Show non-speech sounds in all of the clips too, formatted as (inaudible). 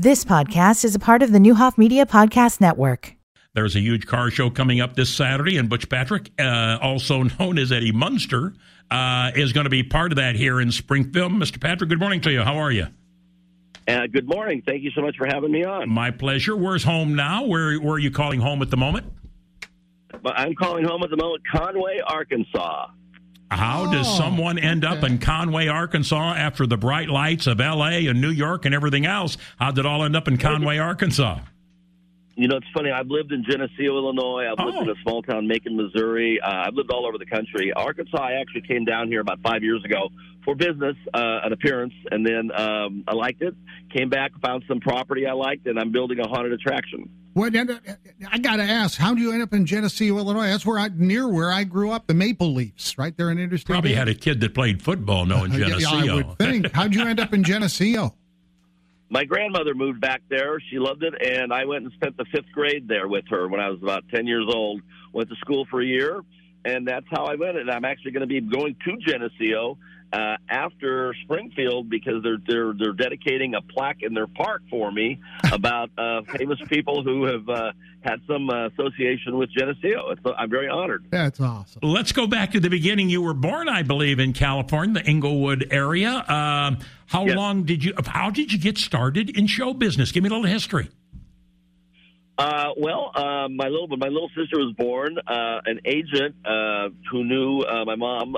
This podcast is a part of the Neuhoff Media Podcast Network. There's a huge car show coming up this Saturday, and Butch Patrick, uh, also (laughs) known as Eddie Munster, uh, is going to be part of that here in Springfield. Mr. Patrick, good morning to you. How are you? Uh, good morning. Thank you so much for having me on. My pleasure. Where's home now? Where, where are you calling home at the moment? I'm calling home at the moment, Conway, Arkansas. How does Oh, someone end up in Conway, Arkansas after the bright lights of L.A. and New York and everything else? How did it all end up in Conway, Arkansas? You know, it's funny. I've lived in Geneseo, Illinois. I've lived Oh. in a small town, Macon, Missouri. Uh, I've lived all over the country. Arkansas, I actually came down here about five years ago for business, uh, an appearance, and then um, I liked it. Came back, found some property I liked, and I'm building a haunted attraction. What, I got to ask, how do you end up in Geneseo, Illinois? That's where I near where I grew up, the Maple Leafs, right there in Interstate. Probably had a kid that played football knowing (laughs) Uh, yeah, I would think. How'd you end up in Geneseo? (laughs) My grandmother moved back there. She loved it, and I went and spent the fifth grade there with her when I was about 10 years old. Went to school for a year, and that's how I went. And I'm actually going to be going to Geneseo uh, after Springfield because they're they're they're dedicating a plaque in their park for me (laughs) about uh, famous people who have uh, had some uh, association with Geneseo. It's, I'm very honored. That's awesome. Let's go back to the beginning. You were born, I believe, in California, the Inglewood area. Um, how Yes. long did you? How did you get started in show business? Give me a little history. Uh, well, uh, my little my little sister was born. Uh, an agent uh, who knew uh, my mom's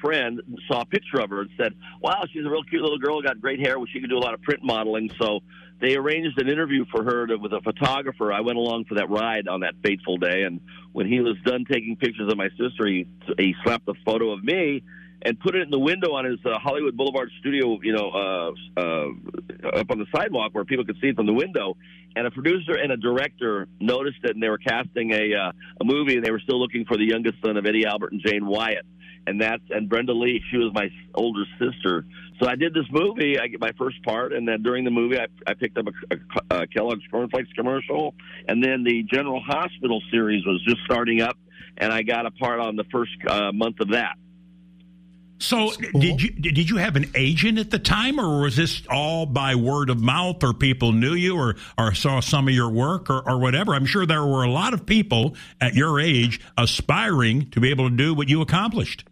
friend saw a picture of her and said, "Wow, she's a real cute little girl. Got great hair. Well, she could do a lot of print modeling." So they arranged an interview for her to, with a photographer. I went along for that ride on that fateful day, and when he was done taking pictures of my sister, he he slapped a photo of me and put it in the window on his uh, Hollywood Boulevard studio, you know, uh, uh, up on the sidewalk where people could see it from the window. And a producer and a director noticed it, and they were casting a uh, a movie, and they were still looking for the youngest son of Eddie Albert and Jane Wyatt. And that's and Brenda Lee, she was my older sister. So I did this movie. I get my first part, and then during the movie, I, I picked up a, a, a Kellogg's cornflakes commercial, and then the General Hospital series was just starting up, and I got a part on the first uh, month of that. So, cool. did you did you have an agent at the time, or was this all by word of mouth, or people knew you, or or saw some of your work, or, or whatever? I'm sure there were a lot of people at your age aspiring to be able to do what you accomplished.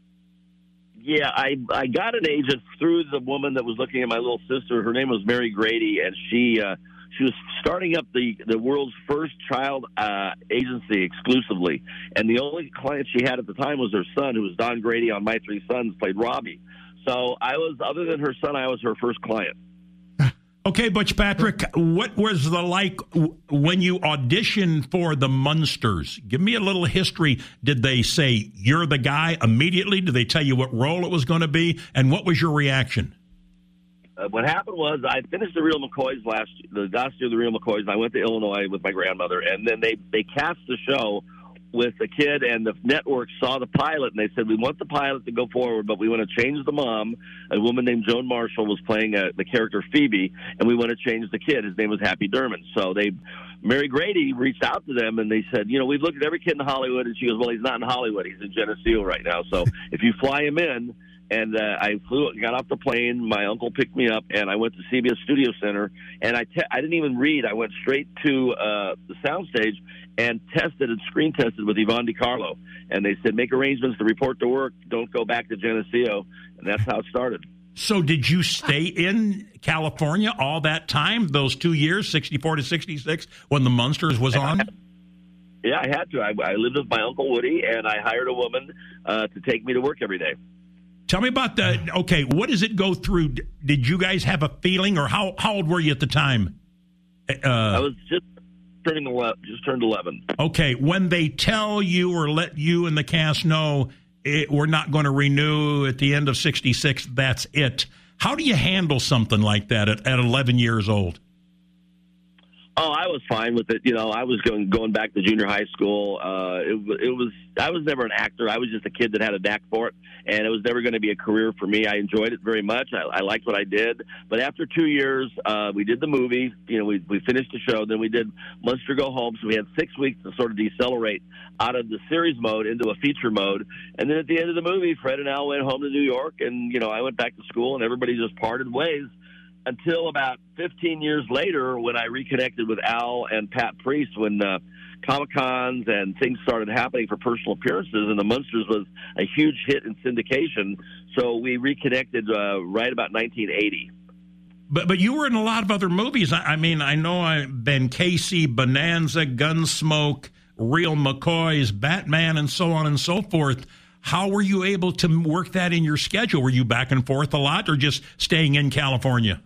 Yeah, I I got an agent through the woman that was looking at my little sister. Her name was Mary Grady, and she uh, she was starting up the the world's first child uh, agency exclusively. And the only client she had at the time was her son, who was Don Grady on My Three Sons, played Robbie. So I was, other than her son, I was her first client. (laughs) Okay, Butch Patrick, what was the like when you auditioned for the Munsters? Give me a little history. Did they say you're the guy immediately? Did they tell you what role it was going to be, and what was your reaction? Uh, what happened was I finished the Real McCoys last the last year of the Real McCoys. And I went to Illinois with my grandmother, and then they they cast the show with the kid, and the network saw the pilot, and they said we want the pilot to go forward, but we want to change the mom. A woman named Joan Marshall was playing uh, the character Phoebe, and we want to change the kid. His name was Happy Derman. So they. Mary Grady reached out to them and they said, you know, we've looked at every kid in Hollywood, and she goes, well, he's not in Hollywood, he's in Geneseo right now. So (laughs) if you fly him in, and uh, I flew, got off the plane. My uncle picked me up, and I went to CBS Studio Center. And I, te- I didn't even read. I went straight to uh, the soundstage and tested and screen tested with Yvonne De Carlo. And they said, make arrangements to report to work. Don't go back to Geneseo. And that's how it started. So, did you stay in California all that time, those two years, 64 to 66, when the Munsters was on? Yeah, I had to. I, I lived with my uncle Woody, and I hired a woman uh, to take me to work every day. Tell me about the, okay, what does it go through? Did you guys have a feeling, or how, how old were you at the time? I Uh, was just turning ele- just turned eleven. okay, when they tell you or let you and the cast know it, we're not going to renew at the end of 66, that's it. How do you handle something like that at, at 11 years old? Oh, I was fine with it. You know, I was going going back to junior high school. Uh, it, it was I was never an actor. I was just a kid that had a knack for it, and it was never going to be a career for me. I enjoyed it very much. I, I liked what I did. But after two years, uh, we did the movie. You know, we we finished the show. Then we did Munster Go Home. So we had six weeks to sort of decelerate out of the series mode into a feature mode. And then at the end of the movie, Fred and Al went home to New York, and you know, I went back to school, and everybody just parted ways until about 15 years later when I reconnected with Al and Pat Priest when uh, Comic Cons and things started happening for personal appearances, and the Munsters was a huge hit in syndication. So we reconnected uh, right about 1980. But but you were in a lot of other movies. I, I mean, I know I've Ben Casey, Bonanza, Gunsmoke, Real McCoys, Batman, and so on and so forth. How were you able to work that in your schedule? Were you back and forth a lot, or just staying in California?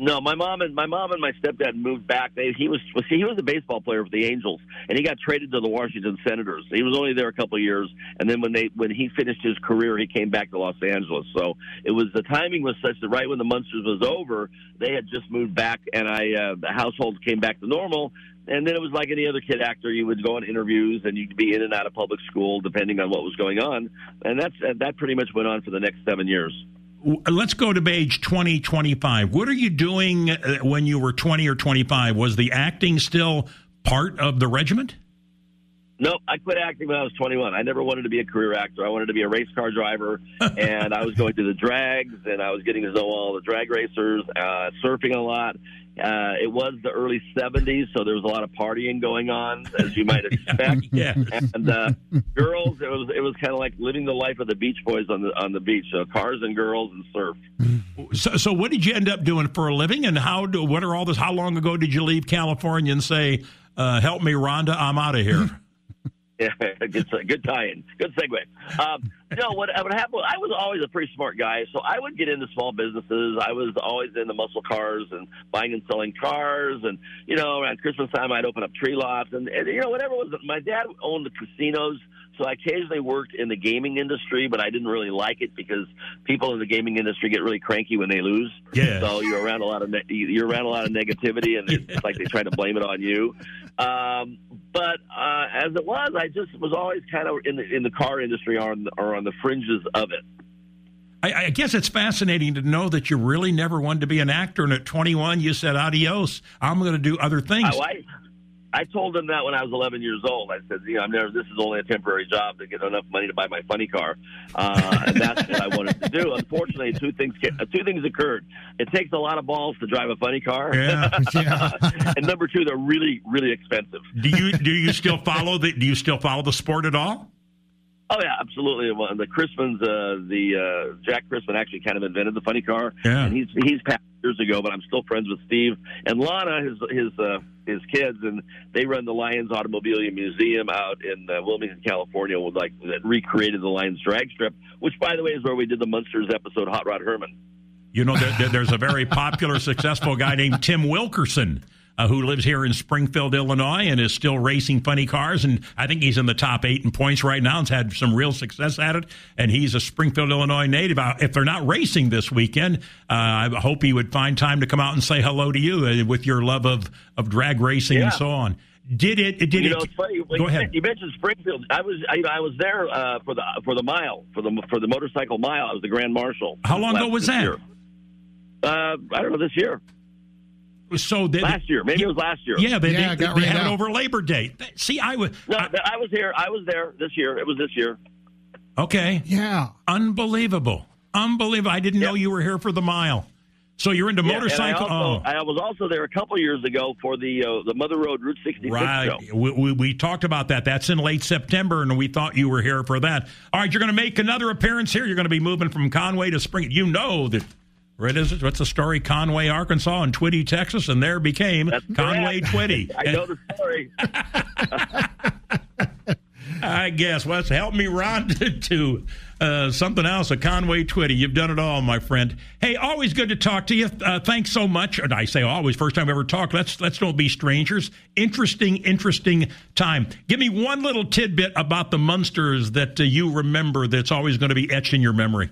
No, my mom and my mom and my stepdad moved back. They, he was see, he was a baseball player for the Angels, and he got traded to the Washington Senators. He was only there a couple of years, and then when they when he finished his career, he came back to Los Angeles. So it was the timing was such that right when the Munsters was over, they had just moved back, and I uh, the household came back to normal. And then it was like any other kid actor. You would go on interviews, and you'd be in and out of public school depending on what was going on, and that's that pretty much went on for the next seven years let's go to age 20, 25. What are you doing uh, when you were 20 or 25? Was the acting still part of the regiment? No, I quit acting when I was 21. I never wanted to be a career actor. I wanted to be a race car driver, (laughs) and I was going to the drags, and I was getting to know all the drag racers, uh, surfing a lot. Uh, it was the early 70s, so there was a lot of partying going on, as you might (laughs) expect. (laughs) yeah. And uh, girls, it was it was kind of like living the life of the Beach Boys on the on the beach. So cars and girls and surf. So, so what did you end up doing for a living, and how? Do, what are all this? How long ago did you leave California and say, uh, "Help me, Rhonda, I'm out of here"? Yeah, (laughs) good, good tie-in, good segue. Um, no, what, what happened? I was always a pretty smart guy, so I would get into small businesses. I was always into muscle cars and buying and selling cars, and you know, around Christmas time, I'd open up tree lots, and, and you know, whatever was. My dad owned the casinos, so I occasionally worked in the gaming industry, but I didn't really like it because people in the gaming industry get really cranky when they lose. Yeah. So you're around a lot of ne- you're around a lot of negativity, and it's like they try to blame it on you. Um, but uh, as it was, I just was always kind of in the in the car industry or on the, or on the fringes of it. I, I, guess it's fascinating to know that you really never wanted to be an actor, and at 21 you said, "Adios, I'm going to do other things." I, I told him that when I was 11 years old. I said, "You know, I'm never. This is only a temporary job to get enough money to buy my funny car, uh, and that's what I wanted to do." Unfortunately, two things uh, two things occurred. It takes a lot of balls to drive a funny car, yeah. yeah. (laughs) and number two, they're really really expensive. Do you do you still follow the Do you still follow the sport at all? Oh yeah, absolutely. Well, the Chrismans, uh, the uh, Jack Chrisman actually kind of invented the funny car, yeah. and he's he's passed years ago. But I'm still friends with Steve and Lana, his his uh, his kids, and they run the Lions Automobile Museum out in uh, Wilmington, California, with like that recreated the Lions drag strip, which by the way is where we did the Munsters episode Hot Rod Herman. You know, there, there's a very popular, successful guy named Tim Wilkerson uh, who lives here in Springfield, Illinois, and is still racing funny cars. And I think he's in the top eight in points right now. And's had some real success at it. And he's a Springfield, Illinois native. Uh, if they're not racing this weekend, uh, I hope he would find time to come out and say hello to you uh, with your love of, of drag racing yeah. and so on. Did it? Did you it? know, funny. Go ahead. You mentioned Springfield. I was, I, I was there uh, for the for the mile for the for the motorcycle mile. I was the grand marshal. How long ago was that? Uh, I don't know this year. So they, last year, maybe it was last year. Yeah, they, Yeah, they, got they ran had it over Labor Day. See, I was No, I- I was here. I was there this year. It was this year. okay. Yeah. Unbelievable, unbelievable. I didn't know you were here for the mile. So you're into Yeah, motorcycle. I, also, oh. I was also there a couple years ago for the uh, the Mother Road Route 66 Right. show. We, we, we talked about that. That's in late September, and we thought you were here for that. All right, you're going to make another appearance here. You're going to be moving from Conway to Spring. You know that. Where is it? What's the story? Conway, Arkansas, and Twitty, Texas, and there became That's Conway correct. Twitty. (laughs) I know the story. (laughs) I guess. Well, helped me Ron (laughs) to, to uh, something else, a Conway Twitty. You've done it all, my friend. Hey, always good to talk to you. Uh, thanks so much. And I say always, first time I ever talked. Let's let's don't be strangers. Interesting, interesting time. Give me one little tidbit about the Munsters that uh, you remember that's always going to be etched in your memory.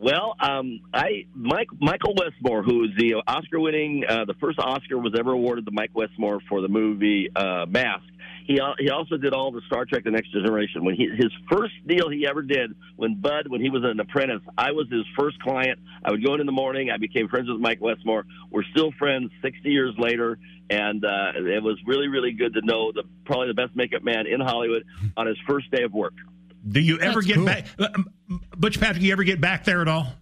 Well, um, I Mike Michael Westmore, who is the Oscar-winning, uh, the first Oscar was ever awarded to Mike Westmore for the movie uh, Mask. He he also did all the Star Trek: The Next Generation. When he his first deal he ever did when Bud when he was an apprentice, I was his first client. I would go in in the morning. I became friends with Mike Westmore. We're still friends sixty years later, and uh, it was really really good to know the probably the best makeup man in Hollywood on his first day of work. Do you ever That's get cool. back, uh, Butch Patrick? You ever get back there at all?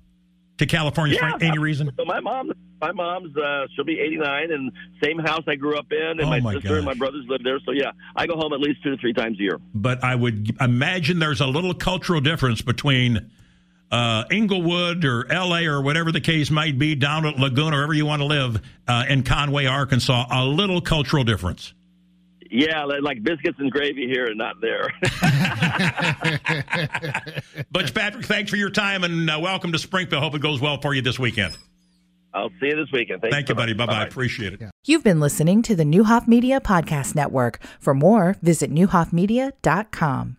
to California Yeah, for any reason? So my mom, my mom's, uh, she'll be 89, and same house I grew up in, and Oh, my, my sister and my brothers live there. So yeah, I go home at least two to three times a year. But I would imagine there's a little cultural difference between uh, Inglewood or L.A. or whatever the case might be, down at Laguna, or wherever you want to live, uh, in Conway, Arkansas. A little cultural difference. Yeah, like biscuits and gravy here and not there. (laughs) Butch Patrick, thanks for your time and uh, welcome to Springfield. Hope it goes well for you this weekend. I'll see you this weekend. Thanks Thank you, so buddy. Bye bye. Bye-bye. Appreciate it. You've been listening to the Neuhoff Media Podcast Network. For more, visit neuhoffmedia.com.